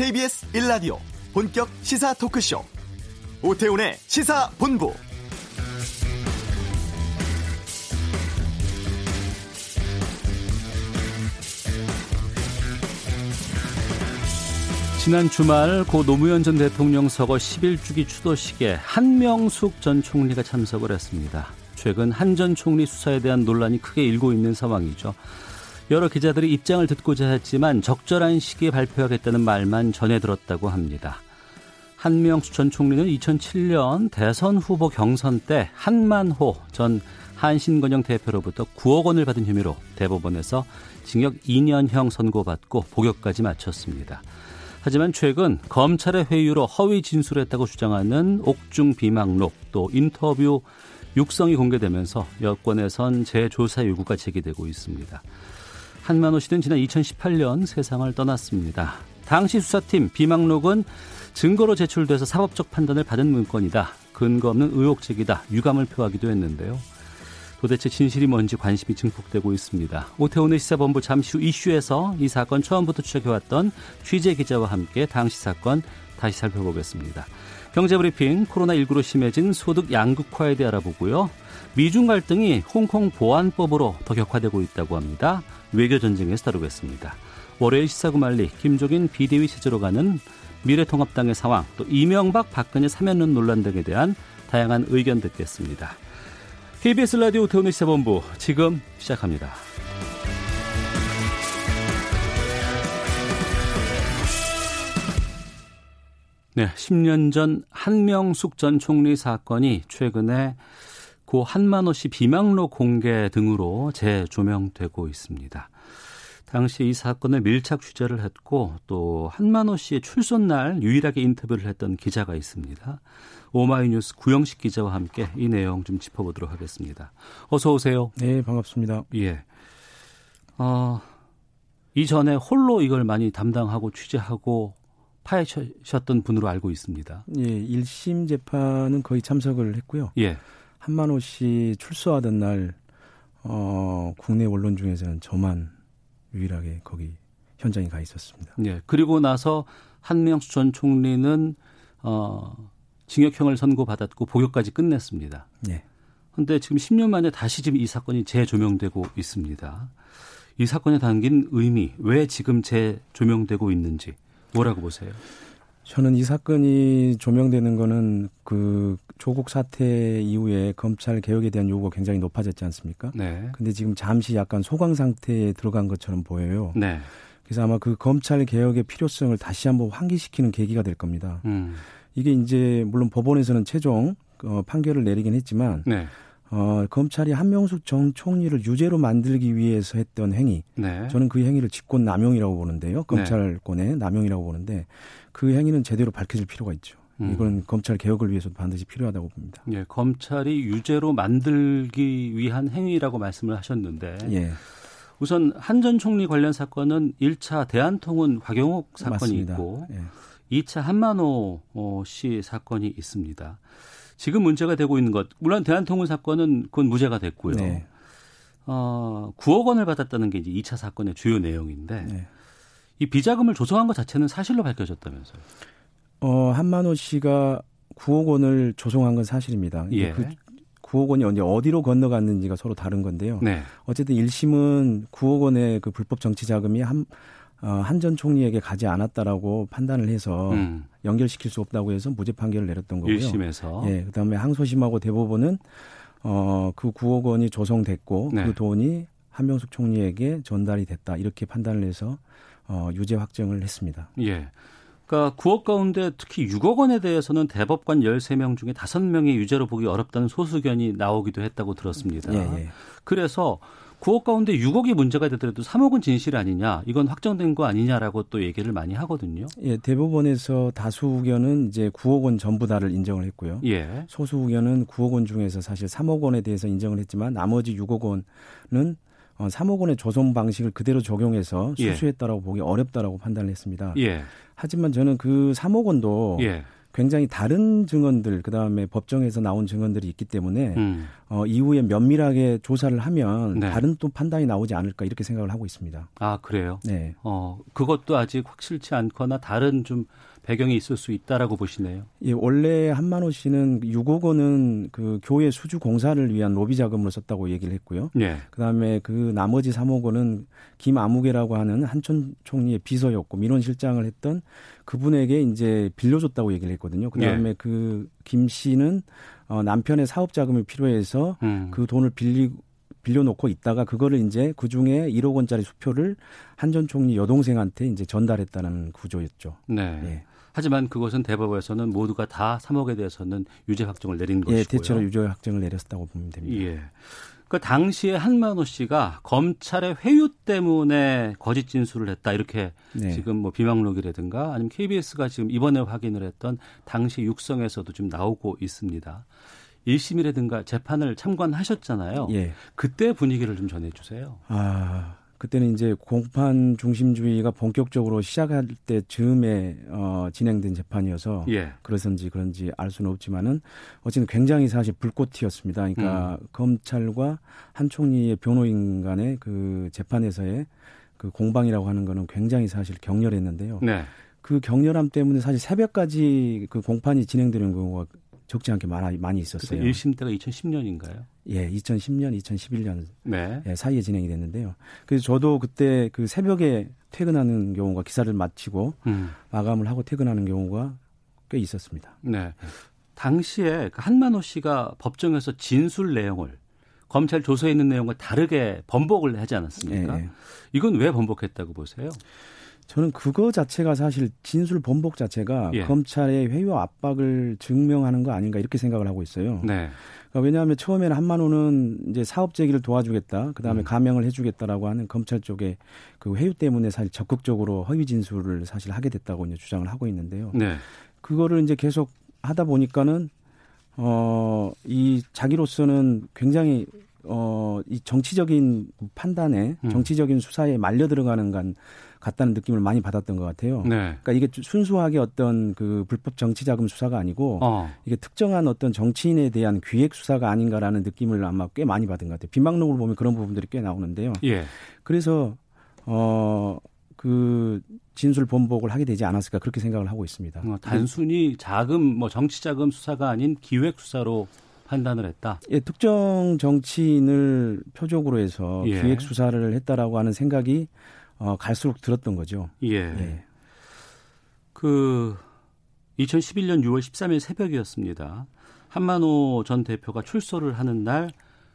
KBS 1라디오 본격 시사 토크쇼 오태훈의 시사본부 지난 주말 고 노무현 전 대통령 서거 11주기 추도식에 한명숙 전 총리가 참석을 했습니다. 최근 한 전 총리 수사에 대한 논란이 크게 일고 있는 상황이죠. 여러 기자들이 입장을 듣고자 했지만 적절한 시기에 발표하겠다는 말만 전해 들었다고 합니다. 한명숙 전 총리는 2007년 대선 후보 경선 때 한만호 전 한신건영 대표로부터 9억 원을 받은 혐의로 대법원에서 징역 2년형 선고받고 복역까지 마쳤습니다. 하지만 최근 검찰의 회유로 허위 진술했다고 주장하는 옥중 비망록 또 인터뷰 육성이 공개되면서 여권에선 재조사 요구가 제기되고 있습니다. 한만호 씨는 지난 2018년 세상을 떠났습니다. 당시 수사팀 비망록은 증거로 제출돼서 사법적 판단을 받은 문건이다. 근거 없는 의혹 제기다. 유감을 표하기도 했는데요. 도대체 진실이 뭔지 관심이 증폭되고 있습니다. 오태훈의 시사본부 잠시 후 이슈에서 이 사건 처음부터 추적해왔던 취재 기자와 함께 당시 사건 다시 살펴보겠습니다. 경제브리핑 코로나19로 심해진 소득 양극화에 대해 알아보고요. 미중 갈등이 홍콩 보안법으로 더 격화되고 있다고 합니다. 외교 전쟁에 서 다루겠습니다. 월요일 시사구 말리 김종인 비대위 체제로 가는 미래통합당의 상황 또 이명박 박근혜 사면론 논란 등에 대한 다양한 의견 듣겠습니다. KBS 라디오 태훈의 시사본부 지금 시작합니다. 네, 10년 전 한명숙 전 총리 사건이 최근에 고 한만호 씨 비망록 공개 등으로 재조명되고 있습니다. 당시 이 사건을 밀착 취재를 했고 또 한만호 씨의 출소 날 유일하게 인터뷰를 했던 기자가 있습니다. 오마이뉴스 구영식 기자와 함께 이 내용 좀 짚어보도록 하겠습니다. 어서 오세요. 네, 반갑습니다. 예. 어, 이전에 홀로 이걸 많이 담당하고 취재하고 파헤쳤던 분으로 알고 있습니다. 예, 1심 재판은 거의 참석을 했고요. 예. 한만호 씨 출소하던 날, 어, 국내 언론 중에서는 저만 유일하게 거기 현장에 가 있었습니다. 예. 그리고 나서 한명수 전 총리는, 어, 징역형을 선고받았고 복역까지 끝냈습니다. 네. 그런데 지금 10년 만에 다시 지금 이 사건이 재조명되고 있습니다. 이 사건에 담긴 의미, 왜 지금 재조명되고 있는지 뭐라고 보세요? 저는 이 사건이 조명되는 거는 그 조국 사태 이후에 검찰 개혁에 대한 요구가 굉장히 높아졌지 않습니까? 네. 근데 지금 잠시 약간 소강 상태에 들어간 것처럼 보여요. 네. 그래서 아마 그 검찰 개혁의 필요성을 다시 한번 환기시키는 계기가 될 겁니다. 음. 이게 이제 물론 법원에서는 최종 어, 판결을 내리긴 했지만 네. 어, 검찰이 한명숙 전 총리를 유죄로 만들기 위해서 했던 행위. 네. 저는 그 행위를 직권 남용이라고 보는데요. 검찰권의 남용이라고 보는데 그 행위는 제대로 밝혀질 필요가 있죠. 음. 이건 검찰 개혁을 위해서도 반드시 필요하다고 봅니다. 예, 검찰이 유죄로 만들기 위한 행위라고 말씀을 하셨는데 예. 우선 한 전 총리 관련 사건은 1차 대한통운 곽영옥 사건이 맞습니다. 있고 예. 2차 한만호 어, 씨 사건이 있습니다. 지금 문제가 되고 있는 것, 물론 대한통운 사건은 그건 무죄가 됐고요. 네. 어, 9억 원을 받았다는 게 이제 2차 사건의 주요 내용인데 네. 이 비자금을 조성한 것 자체는 사실로 밝혀졌다면서요. 어, 한만호 씨가 9억 원을 조성한 건 사실입니다. 예. 그 9억 원이 언제 어디로 건너갔는지가 서로 다른 건데요. 네. 어쨌든 1심은 9억 원의 그 불법 정치 자금이 한, 어, 한 전 총리에게 가지 않았다라고 판단을 해서 음. 연결시킬 수 없다고 해서 무죄 판결을 내렸던 거고요. 1심에서 예, 그다음에 항소심하고 대법원은 어, 그 9억 원이 조성됐고 네. 그 돈이 한명숙 총리에게 전달이 됐다 이렇게 판단을 해서 어, 유죄 확정을 했습니다. 예. 그러니까 9억 가운데 특히 6억 원에 대해서는 대법관 13명 중에 5명이 유죄로 보기 어렵다는 소수견이 나오기도 했다고 들었습니다. 예, 예. 그래서 9억 가운데 6억이 문제가 되더라도 3억은 진실 아니냐, 이건 확정된 거 아니냐라고 또 얘기를 많이 하거든요. 예, 대법원에서 다수 의견은 이제 9억 원 전부 다를 인정을 했고요. 예. 소수 의견은 9억 원 중에서 사실 3억 원에 대해서 인정을 했지만 나머지 6억 원은 어, 3억 원의 조성 방식을 그대로 적용해서 예. 수수했다라고 보기 어렵다라고 판단을 했습니다. 예. 하지만 저는 그 3억 원도 예. 굉장히 다른 증언들 그다음에 법정에서 나온 증언들이 있기 때문에 음. 어, 이후에 면밀하게 조사를 하면 네. 다른 또 판단이 나오지 않을까 이렇게 생각을 하고 있습니다. 아 그래요? 네. 어 그것도 아직 확실치 않거나 다른 좀 배경이 있을 수 있다라고 보시네요. 예, 원래 한만호 씨는 6억 원은 그 교회 수주 공사를 위한 로비 자금으로 썼다고 얘기를 했고요. 예. 그다음에 그 나머지 3억 원은 김아무개라고 하는 한천 총리의 비서였고 민원 실장을 했던 그분에게 이제 빌려줬다고 얘기를 했거든요. 그다음에 예. 그김 씨는 어, 남편의 사업 자금이 필요해서 음. 그 돈을 빌리 빌려놓고 있다가 그거를 이제 그 중에 1억 원짜리 수표를 한전 총리 여동생한테 이제 전달했다는 구조였죠. 네. 예. 하지만 그것은 대법에서는 모두가 다 3억에 대해서는 유죄 확정을 내린 예, 것이고요. 대체로 유죄 확정을 내렸다고 보면 됩니다. 예. 그 당시에 한만호 씨가 검찰의 회유 때문에 거짓 진술을 했다 이렇게 네. 지금 뭐 비망록이라든가 아니면 KBS가 지금 이번에 확인을 했던 당시 육성에서도 좀 나오고 있습니다. 1심이라든가 재판을 참관하셨잖아요. 예. 그때 분위기를 좀 전해 주세요. 아, 그때는 이제 공판 중심주의가 본격적으로 시작할 때 즈음에 어, 진행된 재판이어서 예. 그래서인지 그런지 알 수는 없지만은 어쨌든 굉장히 사실 불꽃이었습니다. 그러니까 음. 검찰과 한 총리의 변호인 간의 그 재판에서의 그 공방이라고 하는 거는 굉장히 사실 격렬했는데요. 네. 그 격렬함 때문에 사실 새벽까지 그 공판이 진행되는 경우가 적지 않게 많아, 많이 있었어요. 1심 때가 2010년인가요? 예, 2010년, 2011년 네. 예, 사이에 진행이 됐는데요. 그래서 저도 그때 그 새벽에 퇴근하는 경우가 기사를 마치고 음. 마감을 하고 퇴근하는 경우가 꽤 있었습니다. 네. 당시에 그 한만호 씨가 법정에서 진술 내용을 검찰 조서에 있는 내용과 다르게 번복을 하지 않았습니까? 예, 예. 이건 왜 번복했다고 보세요? 저는 그거 자체가 사실 진술 번복 자체가 예. 검찰의 회유와 압박을 증명하는 거 아닌가 이렇게 생각을 하고 있어요. 네. 그러니까 왜냐하면 처음에는 한만호는 이제 사업 제기를 도와주겠다, 그 다음에 음. 감형을 해주겠다라고 하는 검찰 쪽의 그 회유 때문에 사실 적극적으로 허위 진술을 사실 하게 됐다고 이제 주장을 하고 있는데요. 네. 그거를 이제 계속 하다 보니까는 어, 이 자기로서는 굉장히 어, 이 정치적인 판단에 음. 정치적인 수사에 말려 들어가는 간 같다는 느낌을 많이 받았던 것 같아요. 네. 그러니까 이게 순수하게 어떤 그 불법 정치 자금 수사가 아니고 어. 이게 특정한 어떤 정치인에 대한 기획 수사가 아닌가라는 느낌을 아마 꽤 많이 받은 것 같아요. 빈방록을 보면 그런 부분들이 꽤 나오는데요. 예. 그래서 어, 그 진술 번복을 하게 되지 않았을까 그렇게 생각을 하고 있습니다. 어, 단순히 자금 뭐 정치 자금 수사가 아닌 기획 수사로 판단을 했다. 예, 특정 정치인을 표적으로 해서 예. 기획 수사를 했다라고 하는 생각이 어, 갈수록 들었던 거죠. 예. 예. 그 2011년 6월 13일 새벽이었습니다. 한만호 전 대표가 출소를 하는 날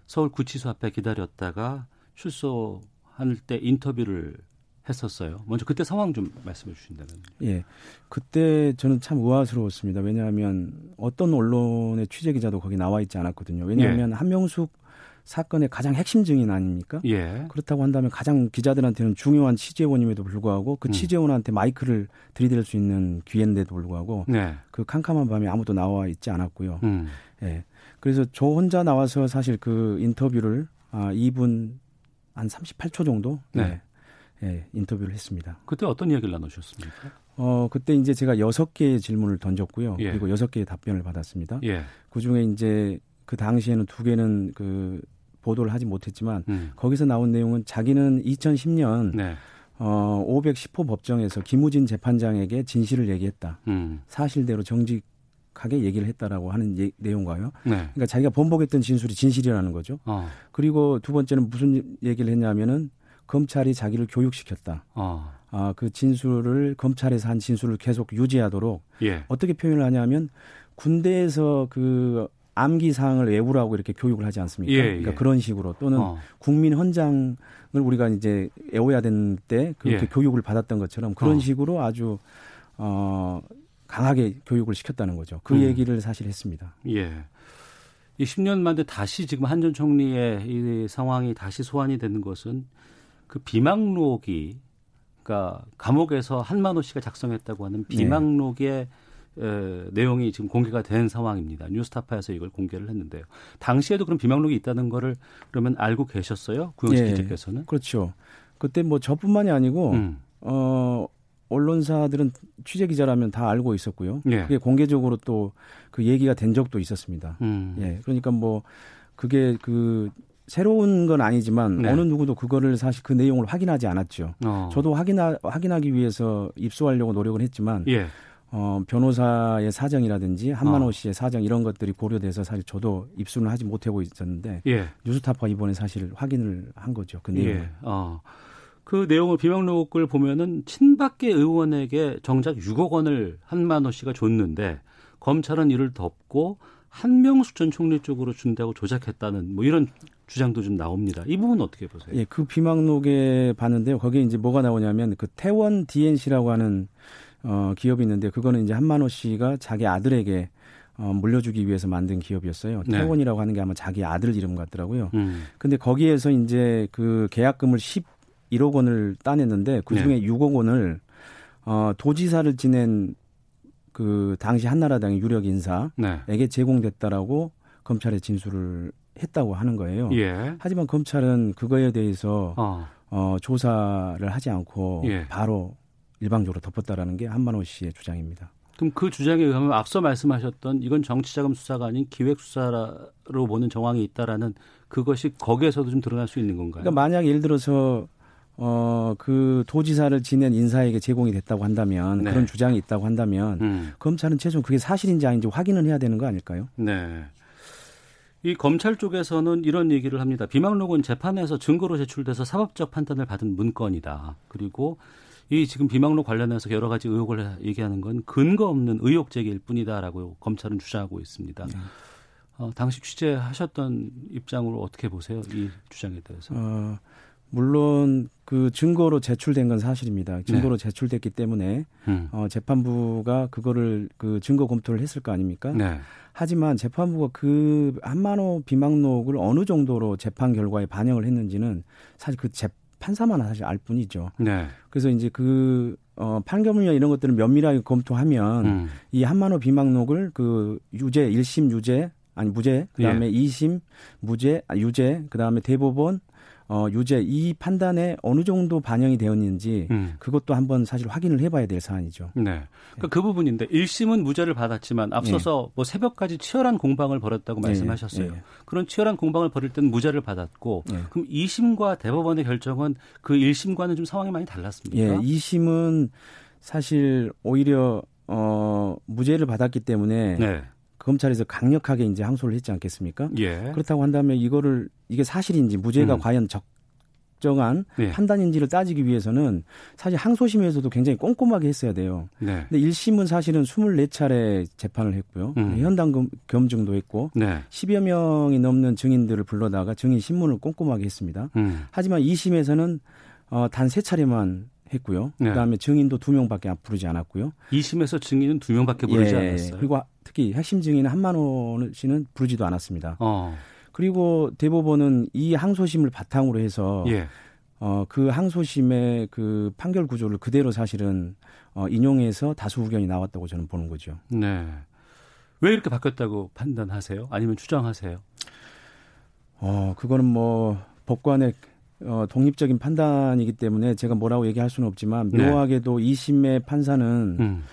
서울 구치소 앞에 기다렸다가 출소할 때 인터뷰를 했었어요. 먼저 그때 상황 좀 말씀해 주신다면. 예. 그때 저는 참 우아스러웠습니다. 왜냐하면 어떤 언론의 취재 기자도 거기 나와 있지 않았거든요. 왜냐하면 한명숙 사건의 가장 핵심 증인 아닙니까? 예. 그렇다고 한다면 가장 기자들한테는 중요한 취재원임에도 불구하고 그 음. 취재원한테 마이크를 들이댈 수 있는 기회인데도 불구하고 네. 그 캄캄한 밤에 아무도 나와 있지 않았고요. 음. 예. 그래서 저 혼자 나와서 사실 그 인터뷰를 아 2분 한 38초 정도 네. 예, 예, 인터뷰를 했습니다. 그때 어떤 이야기를 나누셨습니까? 어 그때 이제 제가 여섯 개의 질문을 던졌고요. 예. 그리고 여섯 개의 답변을 받았습니다. 예. 그 중에 이제 그 당시에는 두 개는 그 보도를 하지 못했지만 음. 거기서 나온 내용은 자기는 2010년 네. 어 510호 법정에서 김우진 재판장에게 진실을 얘기했다. 음. 사실대로 정직하게 얘기를 했다라고 하는 예- 내용과요. 네. 그러니까 자기가 번복했던 진술이 진실이라는 거죠. 어. 그리고 두 번째는 무슨 얘기를 했냐면은 검찰이 자기를 교육시켰다. 어. 아, 그 진술을 검찰에서 한 진술을 계속 유지하도록 예. 어떻게 표현을 하냐면 군대에서 그 암기 사항을 외우라고 이렇게 교육을 하지 않습니까? 예, 그러니까 예. 그런 식으로 또는 어. 국민 헌장을 우리가 이제 외워야 되는 때 그렇게 예. 교육을 받았던 것처럼 그런 어. 식으로 아주 어 강하게 교육을 시켰다는 거죠. 그 음. 얘기를 사실 했습니다. 예. 이 10년 만에 다시 지금 한전 총리의 이 상황이 다시 소환이 되는 것은 그 비망록이 그러니까 감옥에서 한만호 씨가 작성했다고 하는 비망록의 에, 내용이 지금 공개가 된 상황입니다. 뉴스타파에서 이걸 공개를 했는데요. 당시에도 그런 비망록이 있다는 거를 그러면 알고 계셨어요? 구영식 예. 기자께서는? 그렇죠. 그때 뭐 저뿐만이 아니고 음. 어 언론사들은 취재 기자라면 다 알고 있었고요. 예. 그게 공개적으로 또 그 얘기가 된 적도 있었습니다. 음. 예. 그러니까 뭐 그게 그 새로운 건 아니지만 네. 어느 누구도 그거를 사실 그 내용을 확인하지 않았죠. 어. 저도 확인하, 확인하기 위해서 입수하려고 노력을 했지만 예. 어, 변호사의 사정이라든지 한만호 어. 씨의 사정 이런 것들이 고려돼서 사실 저도 입수는 하지 못하고 있었는데 예. 뉴스타파 이번에 사실 확인을 한 거죠. 그 내용을. 예. 어. 그 내용을 비명록을 보면은 친박계 의원에게 정작 6억 원을 한만호 씨가 줬는데 검찰은 이를 덮고 한명숙 전 총리 쪽으로 준다고 조작했다는 뭐 이런 주장도 좀 나옵니다. 이 부분 은 어떻게 보세요? 예, 그 비망록에 봤는데요. 거기에 이제 뭐가 나오냐면 그 태원 DNC라고 하는 어, 기업이 있는데 그거는 이제 한만호 씨가 자기 아들에게 어, 물려주기 위해서 만든 기업이었어요. 네. 태원이라고 하는 게 아마 자기 아들 이름 같더라고요. 음. 근데 거기에서 이제 그 계약금을 11억 원을 따냈는데 그 중에 네. 6억 원을 어, 도지사를 지낸 그 당시 한나라당의 유력 인사에게 네. 제공됐다라고 검찰에 진술을 했다고 하는 거예요. 예. 하지만 검찰은 그거에 대해서 어. 어, 조사를 하지 않고 예. 바로 일방적으로 덮었다라는 게 한만호 씨의 주장입니다. 그럼 그 주장에 의하면 앞서 말씀하셨던 이건 정치자금 수사가 아닌 기획 수사로 보는 정황이 있다라는 그것이 거기에서도 좀 드러날 수 있는 건가요? 그러니까 만약 예를 들어서 어, 그 도지사를 지낸 인사에게 제공이 됐다고 한다면 네. 그런 주장이 있다고 한다면 음. 검찰은 최소한 그게 사실인지 아닌지 확인을 해야 되는 거 아닐까요? 네. 이 검찰 쪽에서는 이런 얘기를 합니다. 비망록은 재판에서 증거로 제출돼서 사법적 판단을 받은 문건이다. 그리고 이 지금 비망록 관련해서 여러 가지 의혹을 얘기하는 건 근거 없는 의혹 제기일 뿐이다라고 검찰은 주장하고 있습니다. 어, 당시 취재하셨던 입장으로 어떻게 보세요? 이 주장에 대해서. 어, 물론 그 증거로 제출된 건 사실입니다. 증거로 제출됐기 때문에 음. 어, 재판부가 그거를 그 증거 검토를 했을 거 아닙니까? 네. 하지만 재판부가 그 한만호 비망록을 어느 정도로 재판 결과에 반영을 했는지는 사실 그 재 판사만 사실 알 뿐이죠. 네. 그래서 이제 그 어, 판결문이나 이런 것들을 면밀하게 검토하면 음. 이 한만호 비망록을 그 유죄, 1심 유죄, 아니 무죄, 그다음에 예. 이 2심 무죄, 아, 유죄, 그다음에 대법원 어, 유죄 이 판단에 어느 정도 반영이 되었는지 음. 그것도 한번 사실 확인을 해봐야 될 사안이죠. 네. 그러니까 그 부분인데 1심은 무죄를 받았지만 앞서서 뭐 새벽까지 치열한 공방을 벌였다고 예, 말씀하셨어요. 예, 예. 그런 치열한 공방을 벌일 때는 무죄를 받았고 예. 그럼 2심과 대법원의 결정은 그 1심과는 좀 상황이 많이 달랐습니까? 예, 2심은 사실 오히려 어, 무죄를 받았기 때문에 네. 검찰에서 강력하게 이제 항소를 했지 않겠습니까? 예. 그렇다고 한다면 이거를 이게 사실인지 무죄가 음. 과연 적 정한 예. 판단인지를 따지기 위해서는 사실 항소심에서도 굉장히 꼼꼼하게 했어야 돼요. 네. 근데 1심은 사실은 24차례 재판을 했고요. 음. 현당 검- 검증도 했고 네. 10여 명이 넘는 증인들을 불러다가 증인 신문을 꼼꼼하게 했습니다. 음. 하지만 2심에서는 어, 단세 차례만 했고요. 네. 그다음에 증인도 두 명밖에 부르지 않았고요. 2심에서 증인은 두 명밖에 부르지 예, 않았어요. 그리고 특히 핵심 증인 한만호 씨는 부르지도 않았습니다. 어. 그리고 대법원은 이 항소심을 바탕으로 해서 예. 어, 그 항소심의 그 판결 구조를 그대로 사실은 어, 인용해서 다수 의견이 나왔다고 저는 보는 거죠. 네. 왜 이렇게 바뀌었다고 판단하세요? 아니면 추정하세요? 어, 그거는 뭐 법관의 어, 독립적인 판단이기 때문에 제가 뭐라고 얘기할 수는 없지만 네. 묘하게도 2심의 판사는 음.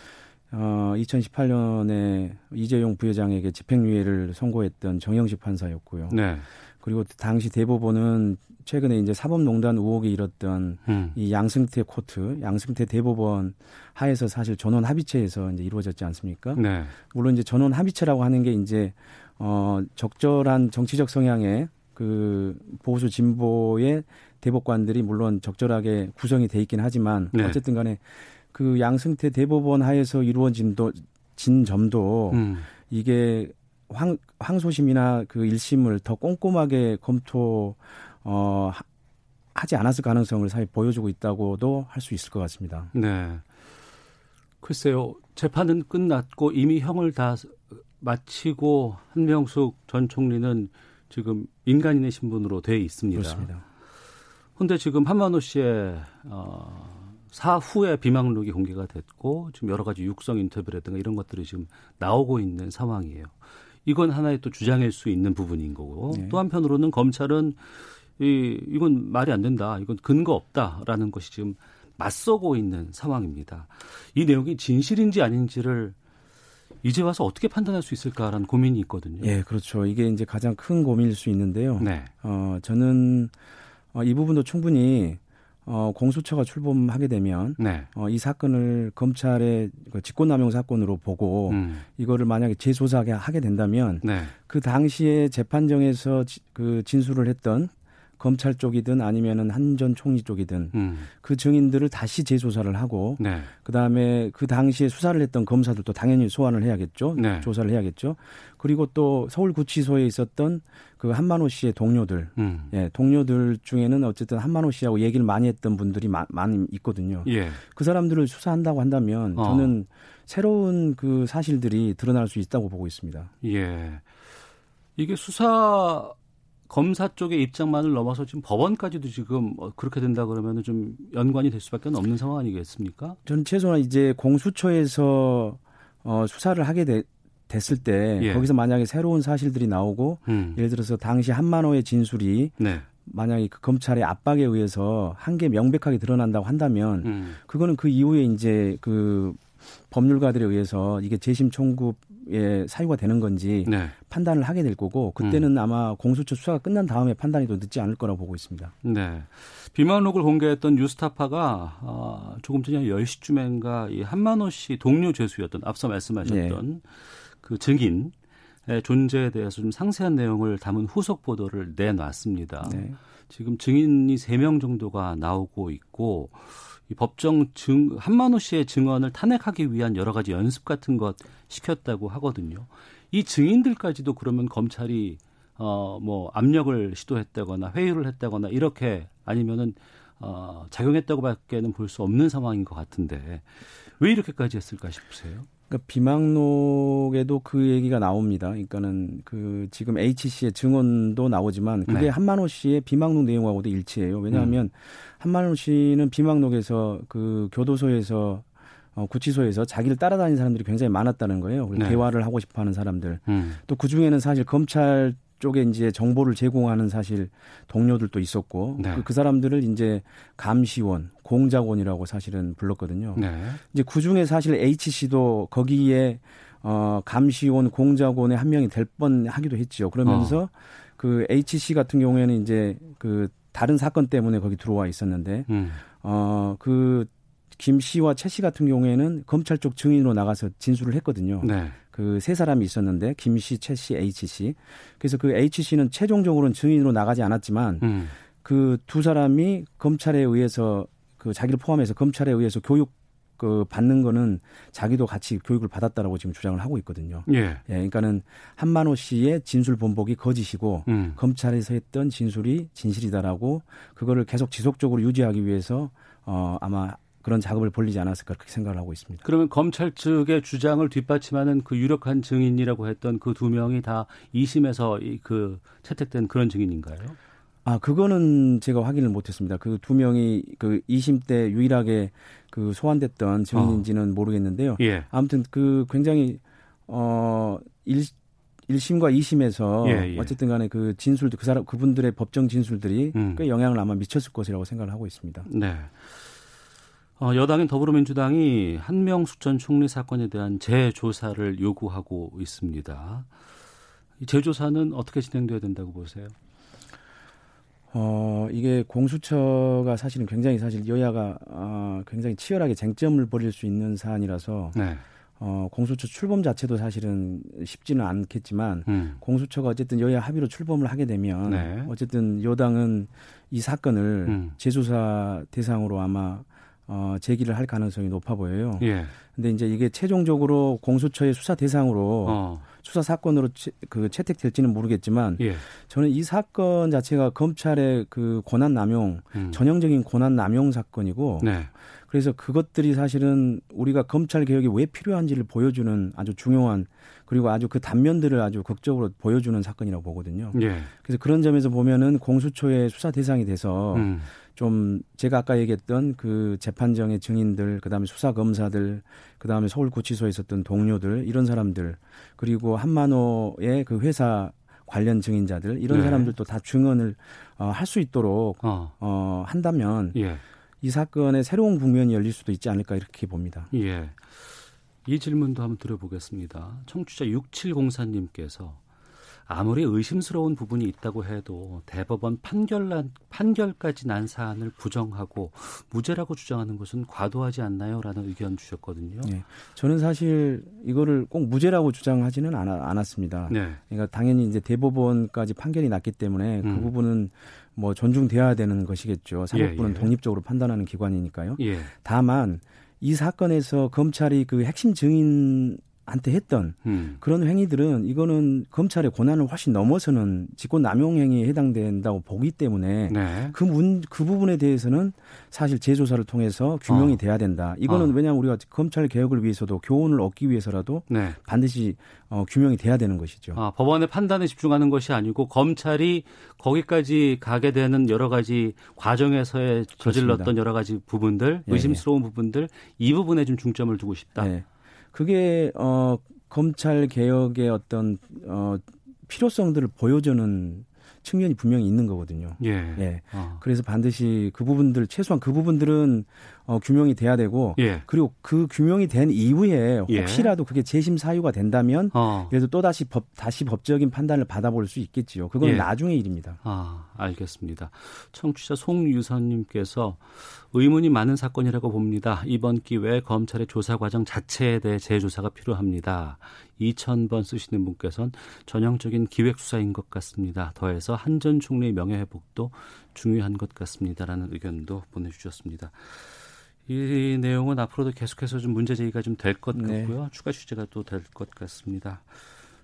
어, 2018년에 이재용 부회장에게 집행유예를 선고했던 정영식 판사였고요. 네. 그리고 당시 대법원은 최근에 이제 사법농단 의혹이 일었던 음. 이 양승태 코트, 양승태 대법원 하에서 사실 전원 합의체에서 이제 이루어졌지 않습니까? 네. 물론 이제 전원 합의체라고 하는 게 이제 어 적절한 정치적 성향의 그 보수 진보의 대법관들이 물론 적절하게 구성이 돼 있긴 하지만 네. 어쨌든 간에 그 양승태 대법원 하에서 이루어진 도 진 점도 음. 이게 황, 항소심이나 그 1심을 더 꼼꼼하게 검토 어 하- 하지 않았을 가능성을 사실 보여주고 있다고도 할 수 있을 것 같습니다. 네. 글쎄요. 재판은 끝났고 이미 형을 다 마치고 한명숙 전 총리는 지금 인간인의 신분으로 돼 있습니다. 그렇습니다. 근데 지금 한만호 씨의 어, 사후에 비망록이 공개가 됐고 지금 여러 가지 육성 인터뷰라든가 이런 것들이 지금 나오고 있는 상황이에요. 이건 하나의 또 주장일 수 있는 부분인 거고 네. 또 한편으로는 검찰은 이 이건 말이 안 된다. 이건 근거 없다라는 것이 지금 맞서고 있는 상황입니다. 이 내용이 진실인지 아닌지를 이제 와서 어떻게 판단할 수 있을까라는 고민이 있거든요. 예, 그렇죠. 이게 이제 가장 큰 고민일 수 있는데요. 네. 어, 저는 어, 이 부분도 충분히 어, 공수처가 출범하게 되면 네. 어, 이 사건을 검찰의 그 직권남용 사건으로 보고 음. 이거를 만약에 재조사하게 하게 된다면 네. 그 당시에 재판정에서 지, 그 진술을 했던 검찰 쪽이든 아니면은 한 전 총리 쪽이든 음. 그 증인들을 다시 재조사를 하고 네. 그다음에 그 당시에 수사를 했던 검사들도 당연히 소환을 해야겠죠. 네. 조사를 해야겠죠. 그리고 또 서울 구치소에 있었던 그 한만호 씨의 동료들, 음. 예, 동료들 중에는 어쨌든 한만호 씨하고 얘기를 많이 했던 분들이 마, 많이 있거든요. 예. 그 사람들을 수사한다고 한다면 어. 저는 새로운 그 사실들이 드러날 수 있다고 보고 있습니다. 예. 이게 수사 검사 쪽의 입장만을 넘어서 지금 법원까지도 지금 어, 그렇게 된다 그러면 좀 연관이 될 수밖에 없는 상황 아니겠습니까? 저는 최소한 이제 공수처에서 어, 수사를 하게 되, 됐을 때 예. 거기서 만약에 새로운 사실들이 나오고 음. 예를 들어서 당시 한만호의 진술이 네. 만약에 그 검찰의 압박에 의해서 한게 명백하게 드러난다고 한다면 음. 그거는 그 이후에 이제 그 법률가들에 의해서 이게 재심 청구 의 사유가 되는 건지 네. 판단을 하게 될 거고 그때는 아마 공수처 수사가 끝난 다음에 판단이 더 늦지 않을 거라고 보고 있습니다. 네. 비만록을 공개했던 뉴스타파가 아, 조금 전에 10시쯤인가 이 한만호 씨 동료 죄수였던 앞서 말씀하셨던 그 증인의 존재에 대해서 좀 상세한 내용을 담은 후속 보도를 내놨습니다. 네. 지금 증인이 3명 정도가 나오고 있고 이 법정 증 한만호 씨의 증언을 탄핵하기 위한 여러 가지 연습 같은 것 시켰다고 하거든요. 이 증인들까지도 그러면 검찰이 어 뭐 압력을 시도했다거나 회유를 했다거나 이렇게 아니면은 어 작용했다고밖에는 볼 수 없는 상황인 것 같은데 왜 이렇게까지 했을까 싶으세요? 그러니까 비망록에도 그 얘기가 나옵니다. 그러니까는 그 지금 H 씨의 증언도 나오지만 그게 네. 한만호 씨의 비망록 내용하고도 일치해요. 왜냐하면 한만호 씨는 비망록에서 그 교도소에서 어, 구치소에서 자기를 따라다니는 사람들이 굉장히 많았다는 거예요. 네. 대화를 하고 싶어 하는 사람들. 음. 또그 중에는 사실 검찰 쪽에 이제 정보를 제공하는 사실 동료들도 있었고 네. 그, 그 사람들을 이제 감시원, 공작원이라고 사실은 불렀거든요. 네. 이제 그 중에 사실 H 씨도 거기에 어 감시원, 공작원의 한 명이 될 뻔하기도 했죠. 그러면서 어. 그 H 씨 같은 경우에는 이제 그 다른 사건 때문에 거기 들어와 있었는데 음. 어그 김 씨와 최 씨 같은 경우에는 검찰 쪽 증인으로 나가서 진술을 했거든요. 네. 그 세 사람이 있었는데 김 씨, 최 씨, H 씨. 그래서 그 H 씨는 최종적으로는 증인으로 나가지 않았지만 음. 그두 사람이 검찰에 의해서 그 자기를 포함해서 검찰에 의해서 교육 그 받는 거는 자기도 같이 교육을 받았다라고 지금 주장을 하고 있거든요. 예. 예, 그러니까는 한만호 씨의 진술 본복이 거짓이고 음. 검찰에서 했던 진술이 진실이다라고 그거를 계속 지속적으로 유지하기 위해서 어 아마 그런 작업을 벌리지 않았을까 그렇게 생각을 하고 있습니다. 그러면 검찰 측의 주장을 뒷받침하는 그 유력한 증인이라고 했던 그 두 명이 다 2심에서 이그 채택된 그런 증인인가요? 아, 그거는 제가 확인을 못했습니다. 그 두 명이 그 2심 때 유일하게 그 소환됐던 증인인지는 모르겠는데요. 예. 아무튼 그 굉장히 어 1, 1심과 2심에서 예, 예. 어쨌든 간에 그 진술들 그 사람 그분들의 법정 진술들이 음. 꽤 영향을 아마 미쳤을 것이라고 생각을 하고 있습니다. 네. 어, 여당인 더불어민주당이 한명숙 전 총리 사건에 대한 재조사를 요구하고 있습니다. 이 재조사는 어떻게 진행돼야 된다고 보세요? 어, 이게 공수처가 사실은 굉장히 사실 여야가 어, 굉장히 치열하게 쟁점을 벌일 수 있는 사안이라서 네. 어, 공수처 출범 자체도 사실은 쉽지는 않겠지만 음. 공수처가 어쨌든 여야 합의로 출범을 하게 되면 네. 어쨌든 여당은 이 사건을 음. 재조사 대상으로 아마 어, 제기를 할 가능성이 높아 보여요. 예. 근데 이제 이게 최종적으로 공수처의 수사 대상으로 어. 수사 사건으로 채, 그 채택될지는 모르겠지만 예. 저는 이 사건 자체가 검찰의 그 권한 남용 음. 전형적인 권한 남용 사건이고 네. 그래서 그것들이 사실은 우리가 검찰 개혁이 왜 필요한지를 보여주는 아주 중요한 그리고 아주 그 단면들을 아주 극적으로 보여주는 사건이라고 보거든요. 예. 그래서 그런 점에서 보면은 공수처의 수사 대상이 돼서 음. 좀 제가 아까 얘기했던 그 재판정의 증인들, 그다음에 수사 검사들, 그다음에 서울 구치소에 있었던 동료들 이런 사람들 그리고 한만호의 그 회사 관련 증인자들 이런 네. 사람들도 다 증언을 어, 할 수 있도록 어. 어, 한다면 예. 이 사건의 새로운 국면이 열릴 수도 있지 않을까 이렇게 봅니다. 예. 이 질문도 한번 드려보겠습니다. 청취자 6704님께서 아무리 의심스러운 부분이 있다고 해도 대법원 판결 난, 판결까지 난 사안을 부정하고 무죄라고 주장하는 것은 과도하지 않나요? 라는 의견 주셨거든요. 네. 저는 사실 이거를 꼭 무죄라고 주장하지는 않아, 않았습니다. 네. 그러니까 당연히 이제 대법원까지 판결이 났기 때문에 그 음. 그 부분은 뭐 존중돼야 되는 것이겠죠. 사법부는 예, 예. 독립적으로 판단하는 기관이니까요. 예. 다만 이 사건에서 검찰이 그 핵심 증인 한테 했던 음. 그런 행위들은 이거는 검찰의 권한을 훨씬 넘어서는 직권 남용 행위에 해당된다고 보기 때문에 네. 그, 문, 그 부분에 대해서는 사실 재조사를 통해서 규명이 어. 돼야 된다. 이거는 어. 왜냐하면 우리가 검찰 개혁을 위해서도 교훈을 얻기 위해서라도 네. 반드시 어, 규명이 돼야 되는 것이죠. 아, 법원의 판단에 집중하는 것이 아니고 검찰이 거기까지 가게 되는 여러 가지 과정에서의 저질렀던 그렇습니다. 여러 가지 부분들, 예, 의심스러운 예. 부분들 이 부분에 좀 중점을 두고 싶다. 예. 그게 어 검찰 개혁의 어떤 어 필요성들을 보여주는 측면이 분명히 있는 거거든요. 예. 예. 어. 그래서 반드시 그 부분들 최소한 그 부분들은 어, 규명이 돼야 되고 예. 그리고 그 규명이 된 이후에 예. 혹시라도 그게 재심 사유가 된다면 어. 그래도 또 다시 법 다시 법적인 판단을 받아볼 수 있겠지요. 그건 예. 나중의 일입니다. 아 알겠습니다. 청취자 송유선님께서 의문이 많은 사건이라고 봅니다. 이번 기회에 검찰의 조사 과정 자체에 대해 재조사가 필요합니다. 2,000번 쓰시는 분께서는 전형적인 기획 수사인 것 같습니다. 더해서 한전 총리의 명예 회복도 중요한 것 같습니다라는 의견도 보내주셨습니다. 이 내용은 앞으로도 계속해서 좀 문제 제기가 좀 될것 네. 같고요. 네. 추가 취재가 또 될 것 같습니다.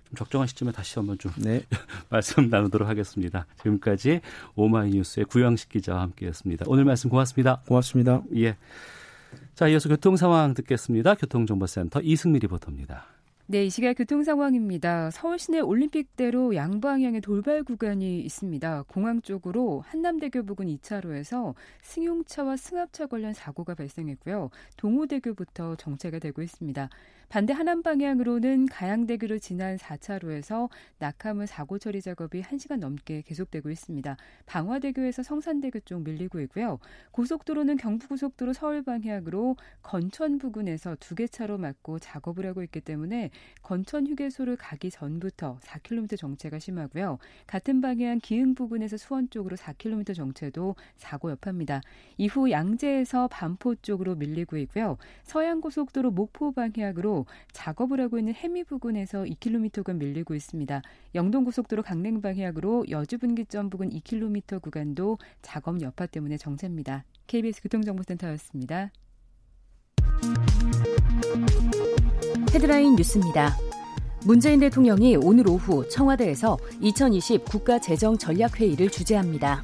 좀 적정한 시점에 다시 한번 좀 네. 말씀 나누도록 하겠습니다. 지금까지 오마이뉴스의 구영식 기자와 함께했습니다. 오늘 말씀 고맙습니다. 고맙습니다. 예. 자, 이어서 교통 상황 듣겠습니다. 교통정보센터 이승미 리포터입니다. 네, 이 시각 교통 상황입니다. 서울 시내 올림픽대로 양방향의 돌발 구간이 있습니다. 공항 쪽으로 한남대교 부근 2차로에서 승용차와 승합차 관련 사고가 발생했고요. 동호대교부터 정체가 되고 있습니다. 반대 하남 방향으로는 가양대교를 지난 4차로에서 낙하물 사고 처리 작업이 1시간 넘게 계속되고 있습니다. 방화대교에서 성산대교 쪽 밀리고 있고요. 고속도로는 경부고속도로 서울 방향으로 건천 부근에서 두 개 차로 막고 작업을 하고 있기 때문에 건천 휴게소를 가기 전부터 4km 정체가 심하고요. 같은 방향 기흥 부근에서 수원 쪽으로 4km 정체도 사고 여파입니다. 이후 양재에서 반포 쪽으로 밀리고 있고요. 서양고속도로 목포 방향으로 작업을 하고 있는 해미 부근에서 2km간 밀리고 있습니다. 영동고속도로 강릉 방향으로 여주분기점 부근 2km 구간도 작업 여파 때문에 정체입니다. KBS 교통정보센터였습니다. 헤드라인 뉴스입니다. 문재인 대통령이 오늘 오후 청와대에서 2020 국가재정전략회의를 주재합니다.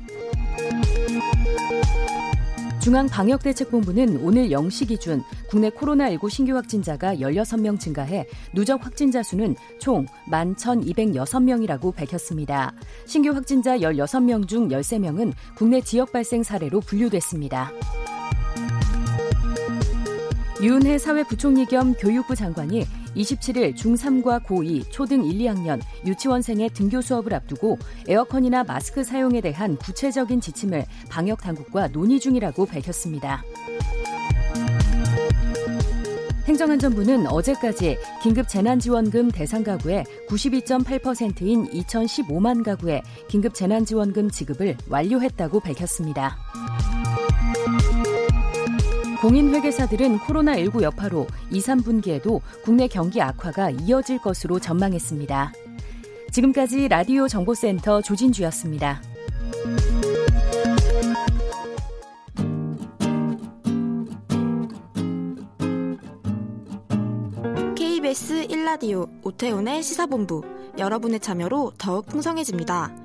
중앙방역대책본부는 오늘 0시 기준 국내 코로나19 신규 확진자가 16명 증가해 누적 확진자 수는 총 11,206명이라고 밝혔습니다. 신규 확진자 16명 중 13명은 국내 지역 발생 사례로 분류됐습니다. 유은혜 사회부총리 겸 교육부 장관이 27일 중3과 고2, 초등 1, 2학년 유치원생의 등교 수업을 앞두고 에어컨이나 마스크 사용에 대한 구체적인 지침을 방역 당국과 논의 중이라고 밝혔습니다. 행정안전부는 어제까지 긴급 재난지원금 대상 가구의 92.8%인 2015만 가구에 긴급 재난지원금 지급을 완료했다고 밝혔습니다. 공인회계사들은 코로나19 여파로 2, 3분기에도 국내 경기 악화가 이어질 것으로 전망했습니다. 지금까지 라디오 정보센터 조진주였습니다. KBS 1라디오 오태훈의 시사본부 여러분의 참여로 더욱 풍성해집니다.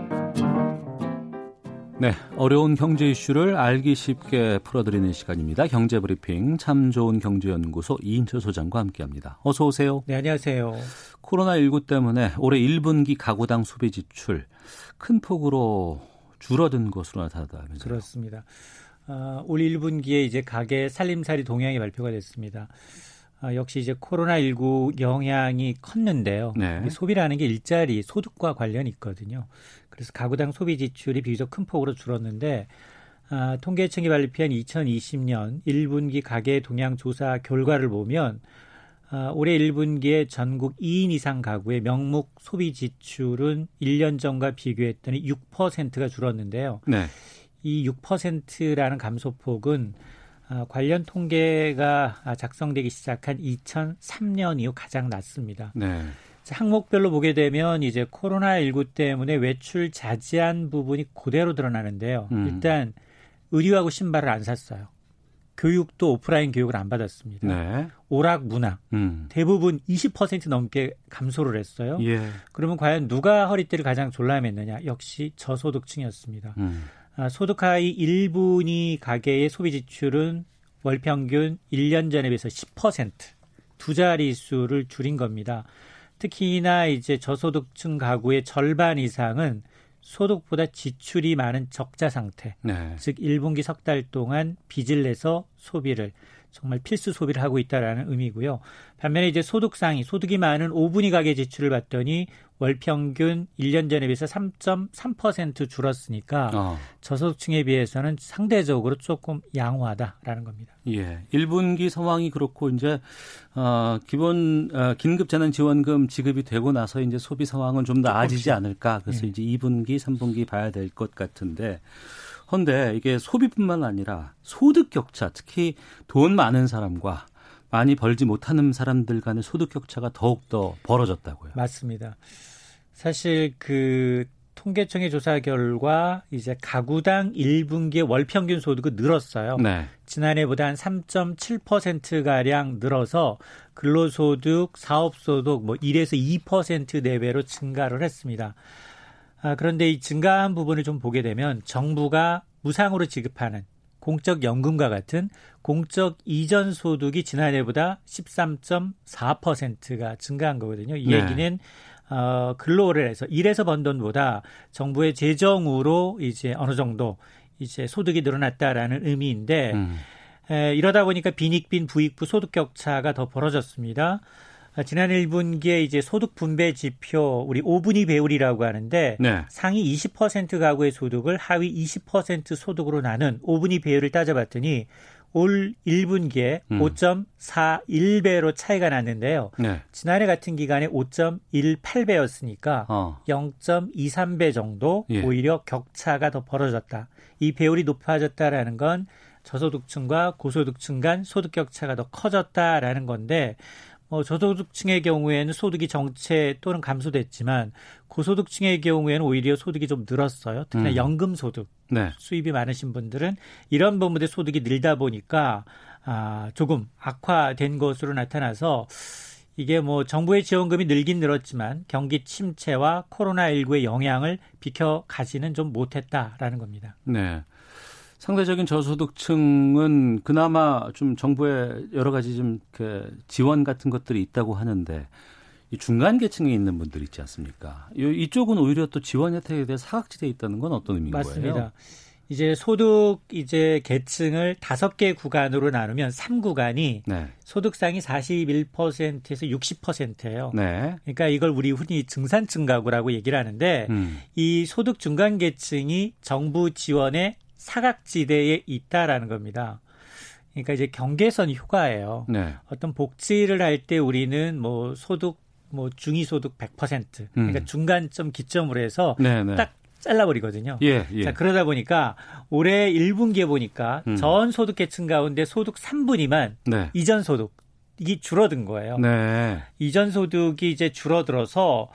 네, 어려운 경제 이슈를 알기 쉽게 풀어드리는 시간입니다. 경제 브리핑 참 좋은 경제연구소 이인철 소장과 함께합니다. 어서 오세요. 네, 안녕하세요. 코로나19 때문에 올해 1분기 가구당 소비 지출 큰 폭으로 줄어든 것으로 나타나다면서요. 그렇습니다. 어, 올 1분기에 이제 가계 살림살이 동향이 발표가 됐습니다. 아, 역시 이제 코로나19 영향이 컸는데요. 네. 소비라는 게 일자리, 소득과 관련이 있거든요. 그래서 가구당 소비 지출이 비교적 큰 폭으로 줄었는데 아, 통계청이 발표한 2020년 1분기 가계 동향 조사 결과를 보면 아, 올해 1분기에 전국 2인 이상 가구의 명목 소비 지출은 1년 전과 비교했더니 6%가 줄었는데요. 네. 이 6%라는 감소폭은 아, 관련 통계가 작성되기 시작한 2003년 이후 가장 낮습니다. 네. 항목별로 보게 되면 이제 코로나19 때문에 외출 자제한 부분이 그대로 드러나는데요. 음. 일단 의류하고 신발을 안 샀어요. 교육도 오프라인 교육을 안 받았습니다. 네. 오락 문화 음. 대부분 20% 넘게 감소를 했어요. 예. 그러면 과연 누가 허리띠를 가장 졸라맸느냐? 역시 저소득층이었습니다. 음. 아, 소득 하위 1분위 가계의 소비 지출은 월 평균 1년 전에 비해서 10%두 자릿수를 줄인 겁니다. 특히나 이제 저소득층 가구의 절반 이상은 소득보다 지출이 많은 적자 상태. 네. 즉 1분기 석 달 동안 빚을 내서 소비를 정말 필수 소비를 하고 있다라는 의미고요. 반면에 이제 소득 상위, 소득이 많은 5분위 가계 지출을 봤더니 월 평균 1년 전에 비해서 3.3% 줄었으니까 어. 저소득층에 비해서는 상대적으로 조금 양호하다라는 겁니다. 예. 1분기 상황이 그렇고 이제 어 기본 어, 긴급 재난 지원금 지급이 되고 나서 이제 소비 상황은 좀 나아지지 않을까. 그래서 예. 이제 2분기, 3분기 봐야 될 것 같은데 헌데 이게 소비뿐만 아니라 소득 격차, 특히 돈 많은 사람과 많이 벌지 못하는 사람들 간의 소득 격차가 더욱 더 벌어졌다고요. 맞습니다. 사실 그 통계청의 조사 결과 이제 가구당 1분기의 월 평균 소득은 늘었어요. 네. 지난해보다 한 3.7% 가량 늘어서 근로소득, 사업소득 뭐 1에서 2% 내외로 증가를 했습니다. 아, 그런데 이 증가한 부분을 좀 보게 되면 정부가 무상으로 지급하는 공적 연금과 같은 공적 이전 소득이 지난해보다 13.4%가 증가한 거거든요. 이 네. 얘기는 어, 근로를 해서 일해서 번 돈보다 정부의 재정으로 이제 어느 정도 이제 소득이 늘어났다라는 의미인데 음. 에, 이러다 보니까 빈익빈 부익부 소득 격차가 더 벌어졌습니다. 아, 지난 1분기에 이제 소득 분배 지표 우리 5분위 배율이라고 하는데 네. 상위 20% 가구의 소득을 하위 20% 소득으로 나눈 5분위 배율을 따져봤더니 올 1분기에 음. 5.41배로 차이가 났는데요. 네. 지난해 같은 기간에 5.18배였으니까 어. 0.23배 정도 예. 오히려 격차가 더 벌어졌다. 이 배율이 높아졌다라는 건 저소득층과 고소득층 간 소득 격차가 더 커졌다라는 건데 뭐 저소득층의 경우에는 소득이 정체 또는 감소됐지만 고소득층의 경우에는 오히려 소득이 좀 늘었어요. 특히나 음. 연금 소득 네. 수입이 많으신 분들은 이런 부분에 소득이 늘다 보니까 아, 조금 악화된 것으로 나타나서 이게 뭐 정부의 지원금이 늘긴 늘었지만 경기 침체와 코로나19의 영향을 비켜가지는 좀 못했다라는 겁니다. 네. 상대적인 저소득층은 그나마 좀 정부의 여러 가지 좀그 지원 같은 것들이 있다고 하는데 이 중간 계층에 있는 분들 있지 않습니까? 이- 이쪽은 오히려 또 지원 혜택에 대해 사각지대에 있다는 건 어떤 의미인 맞습니다. 거예요? 이제 소득 이제 계층을 다섯 개 구간으로 나누면 3구간이 네. 소득상이 41%에서 60%예요. 네. 그러니까 이걸 우리 흔히 증산층 가구라고 얘기를 하는데 음. 이 소득 중간 계층이 정부 지원의 사각지대에 있다라는 겁니다. 그러니까 이제 경계선 휴가예요. 네. 어떤 복지를 할 때 우리는 뭐 소득 뭐 중위 소득 100% 그러니까 음. 중간점 기점으로 해서 네, 네. 딱 잘라버리거든요. 예, 예. 자, 그러다 보니까 올해 1분기에 보니까 음. 전 소득 계층 가운데 소득 3분위만 네. 이전 소득 이게 줄어든 거예요. 네. 이전 소득이 이제 줄어들어서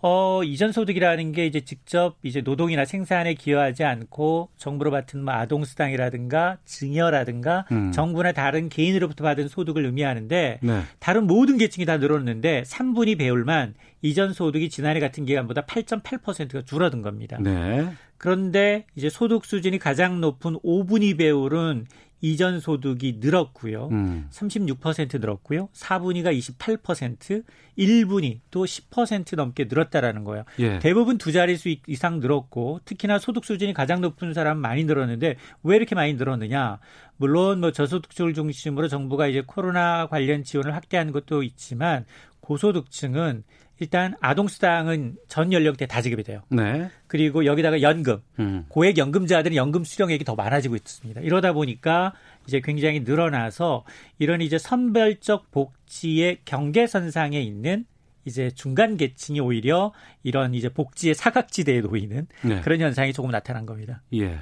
어, 이전 소득이라는 게 이제 직접 이제 노동이나 생산에 기여하지 않고 정부로 받은 뭐 아동수당이라든가 증여라든가 음. 정부나 다른 개인으로부터 받은 소득을 의미하는데 네. 다른 모든 계층이 다 늘었는데 3분위 배율만 이전 소득이 지난해 같은 기간보다 8.8%가 줄어든 겁니다. 네. 그런데 이제 소득 수준이 가장 높은 5분위 배율은 이전 소득이 늘었고요. 음. 36% 늘었고요. 4분위가 28%, 1분위 또 10% 넘게 늘었다라는 거예요. 예. 대부분 두 자릿수 이상 늘었고 특히나 소득 수준이 가장 높은 사람은 많이 늘었는데 왜 이렇게 많이 늘었느냐? 물론 뭐 저소득층을 중심으로 정부가 이제 코로나 관련 지원을 확대하는 것도 있지만 고소득층은 일단 아동수당은 전 연령대 다 지급이 돼요. 네. 그리고 여기다가 연금, 음. 고액 연금자들은 연금 수령액이 더 많아지고 있습니다. 이러다 보니까 이제 굉장히 늘어나서 이런 이제 선별적 복지의 경계선상에 있는 이제 중간 계층이 오히려 이런 이제 복지의 사각지대에 놓이는 네. 그런 현상이 조금 나타난 겁니다. 예.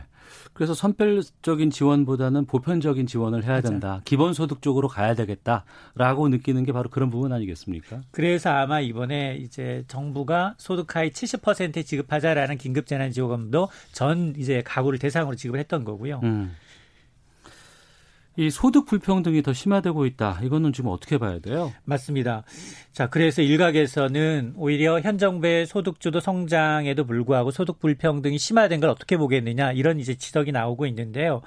그래서 선별적인 지원보다는 보편적인 지원을 해야 된다. 기본소득 쪽으로 가야 되겠다라고 느끼는 게 바로 그런 부분 아니겠습니까? 그래서 아마 이번에 이제 정부가 소득 하위 70% 지급하자라는 긴급재난지원금도 전 이제 가구를 대상으로 지급을 했던 거고요. 음. 이 소득 불평등이 더 심화되고 있다. 이거는 지금 어떻게 봐야 돼요? 맞습니다. 자, 그래서 일각에서는 오히려 현 정부의 소득주도 성장에도 불구하고 소득 불평등이 심화된 걸 어떻게 보겠느냐 이런 이제 지적이 나오고 있는데요.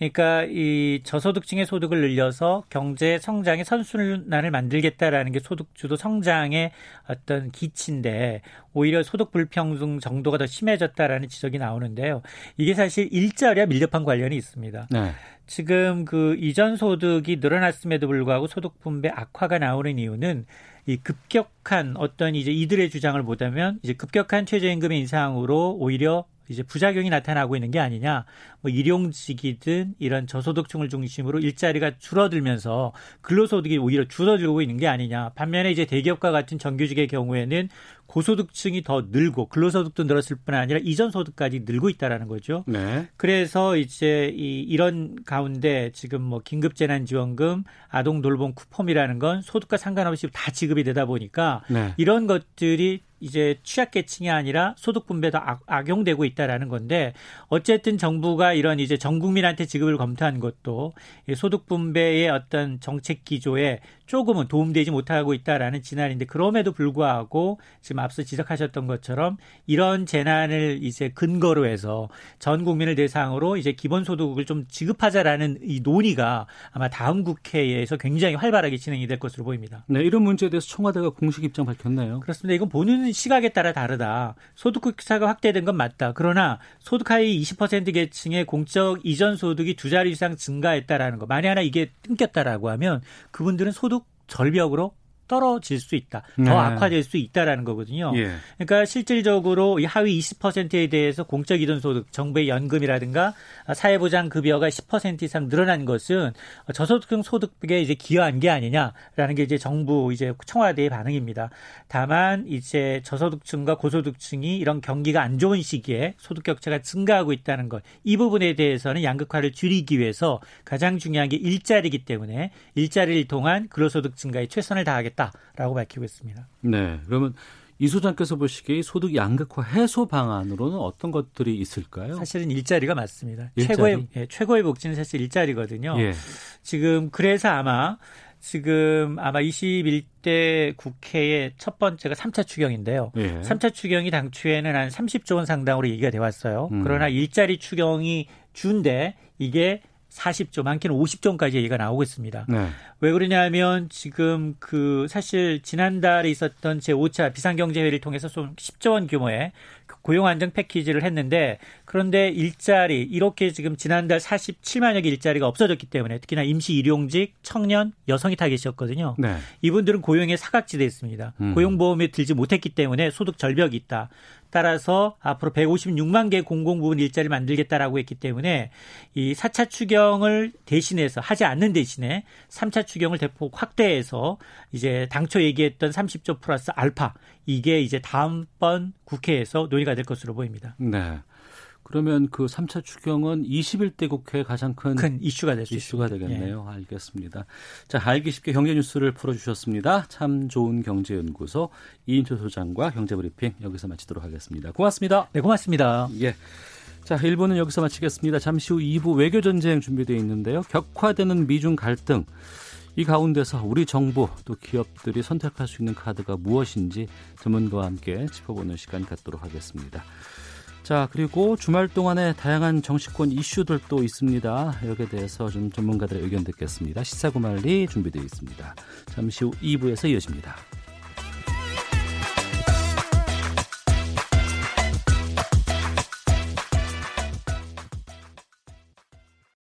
그러니까 이 저소득층의 소득을 늘려서 경제 성장의 선순환을 만들겠다라는 게 소득 주도 성장의 어떤 기치인데 오히려 소득 불평등 정도가 더 심해졌다라는 지적이 나오는데요. 이게 사실 일자리와 밀접한 관련이 있습니다. 네. 지금 그 이전 소득이 늘어났음에도 불구하고 소득 분배 악화가 나오는 이유는 이 급격한 어떤 이제 이들의 주장을 보다면 이제 급격한 최저임금의 인상으로 오히려 이제 부작용이 나타나고 있는 게 아니냐. 뭐 일용직이든 이런 저소득층을 중심으로 일자리가 줄어들면서 근로소득이 오히려 줄어들고 있는 게 아니냐. 반면에 이제 대기업과 같은 정규직의 경우에는 고소득층이 더 늘고 근로소득도 늘었을 뿐 아니라 이전 소득까지 늘고 있다라는 거죠. 네. 그래서 이제 이 이런 가운데 지금 뭐 긴급재난지원금, 아동돌봄 쿠폰이라는 건 소득과 상관없이 다 지급이 되다 보니까 네. 이런 것들이 이제 취약계층이 아니라 소득 분배도 악- 악용되고 있다라는 건데 어쨌든 정부가 이런 이제 전 국민한테 지급을 검토한 것도 이 소득 분배의 어떤 정책 기조에 조금은 도움되지 못하고 있다라는 진안인데 그럼에도 불구하고 지금 앞서 지적하셨던 것처럼 이런 재난을 이제 근거로 해서 전 국민을 대상으로 이제 기본소득을 좀 지급하자라는 이 논의가 아마 다음 국회에서 굉장히 활발하게 진행이 될 것으로 보입니다. 네, 이런 문제에 대해서 청와대가 공식 입장 밝혔네요. 그렇습니다. 이건 보는 시각에 따라 다르다. 소득 격차가 확대된 건 맞다. 그러나 소득 하위 20% 계층의 공적 이전 소득이 두 자리 이상 증가했다라는 거. 만약 하나 이게 끊겼다라고 하면 그분들은 소득 절벽으로 떨어질 수 있다. 더 네. 악화될 수 있다라는 거거든요. 예. 그러니까 실질적으로 이 하위 20%에 대해서 공적 이전 소득, 정부의 연금이라든가 사회보장 급여가 10% 이상 늘어난 것은 저소득층 소득에 이제 기여한 게 아니냐라는 게 이제 정부 이제 청와대의 반응입니다. 다만 이제 저소득층과 고소득층이 이런 경기가 안 좋은 시기에 소득 격차가 증가하고 있다는 것. 이 부분에 대해서는 양극화를 줄이기 위해서 가장 중요한 게 일자리이기 때문에 일자리를 통한 근로소득 증가에 최선을 다하겠다 라고 밝히고 있습니다. 네. 그러면 이 소장께서 보시기에 이 소득 양극화 해소 방안으로는 어떤 것들이 있을까요? 사실은 일자리가 맞습니다. 일자리? 최고의 예, 최고의 복지는 사실 일자리거든요. 예. 지금 그래서 아마 지금 아마 21대 국회의 첫 번째가 3차 추경인데요. 예. 3차 추경이 당초에는 한 30조 원 상당으로 얘기가 돼 왔어요. 음. 그러나 일자리 추경이 준데 이게 40조, 많게는 50조 원까지 얘기가 나오고 있습니다. 네. 왜 그러냐면 지금 그 사실 지난달에 있었던 제 5차 비상경제회의를 통해서 좀 10조 원 규모의 그 고용 안정 패키지를 했는데 그런데 일자리 이렇게 지금 지난달 47만여 개 일자리가 없어졌기 때문에 특히나 임시 일용직, 청년, 여성이 다 계셨거든요. 네. 이분들은 고용의 사각지대에 있습니다. 음. 고용보험에 들지 못했기 때문에 소득 절벽이 있다. 따라서 앞으로 156만 개 공공부문 일자리를 만들겠다라고 했기 때문에 이 4차 추경을 대신해서 하지 않는 대신에 3차 추경을 대폭 확대해서 이제 당초 얘기했던 30조 플러스 알파 이게 이제 다음번 국회에서 논의가 될 것으로 보입니다. 네. 그러면 그 3차 추경은 21대 국회의 가장 큰, 큰 이슈가 될수 이슈가 있습니다. 예. 되겠네요. 알겠습니다. 자, 알기 쉽게 경제 뉴스를 풀어 주셨습니다. 참 좋은 경제 연구소 이인철 소장과 경제 브리핑 여기서 마치도록 하겠습니다. 고맙습니다. 네, 고맙습니다. 예. 자, 1부는 여기서 마치겠습니다. 잠시 후 2부 외교 전쟁 준비되어 있는데요. 격화되는 미중 갈등. 이 가운데서 우리 정부 또 기업들이 선택할 수 있는 카드가 무엇인지 전문가와 함께 짚어보는 시간 갖도록 하겠습니다. 자, 그리고 주말 동안에 다양한 정치권 이슈들도 있습니다. 여기에 대해서 좀 전문가들의 의견 듣겠습니다. 시사구말리 준비되어 있습니다. 잠시 후 2부에서 이어집니다.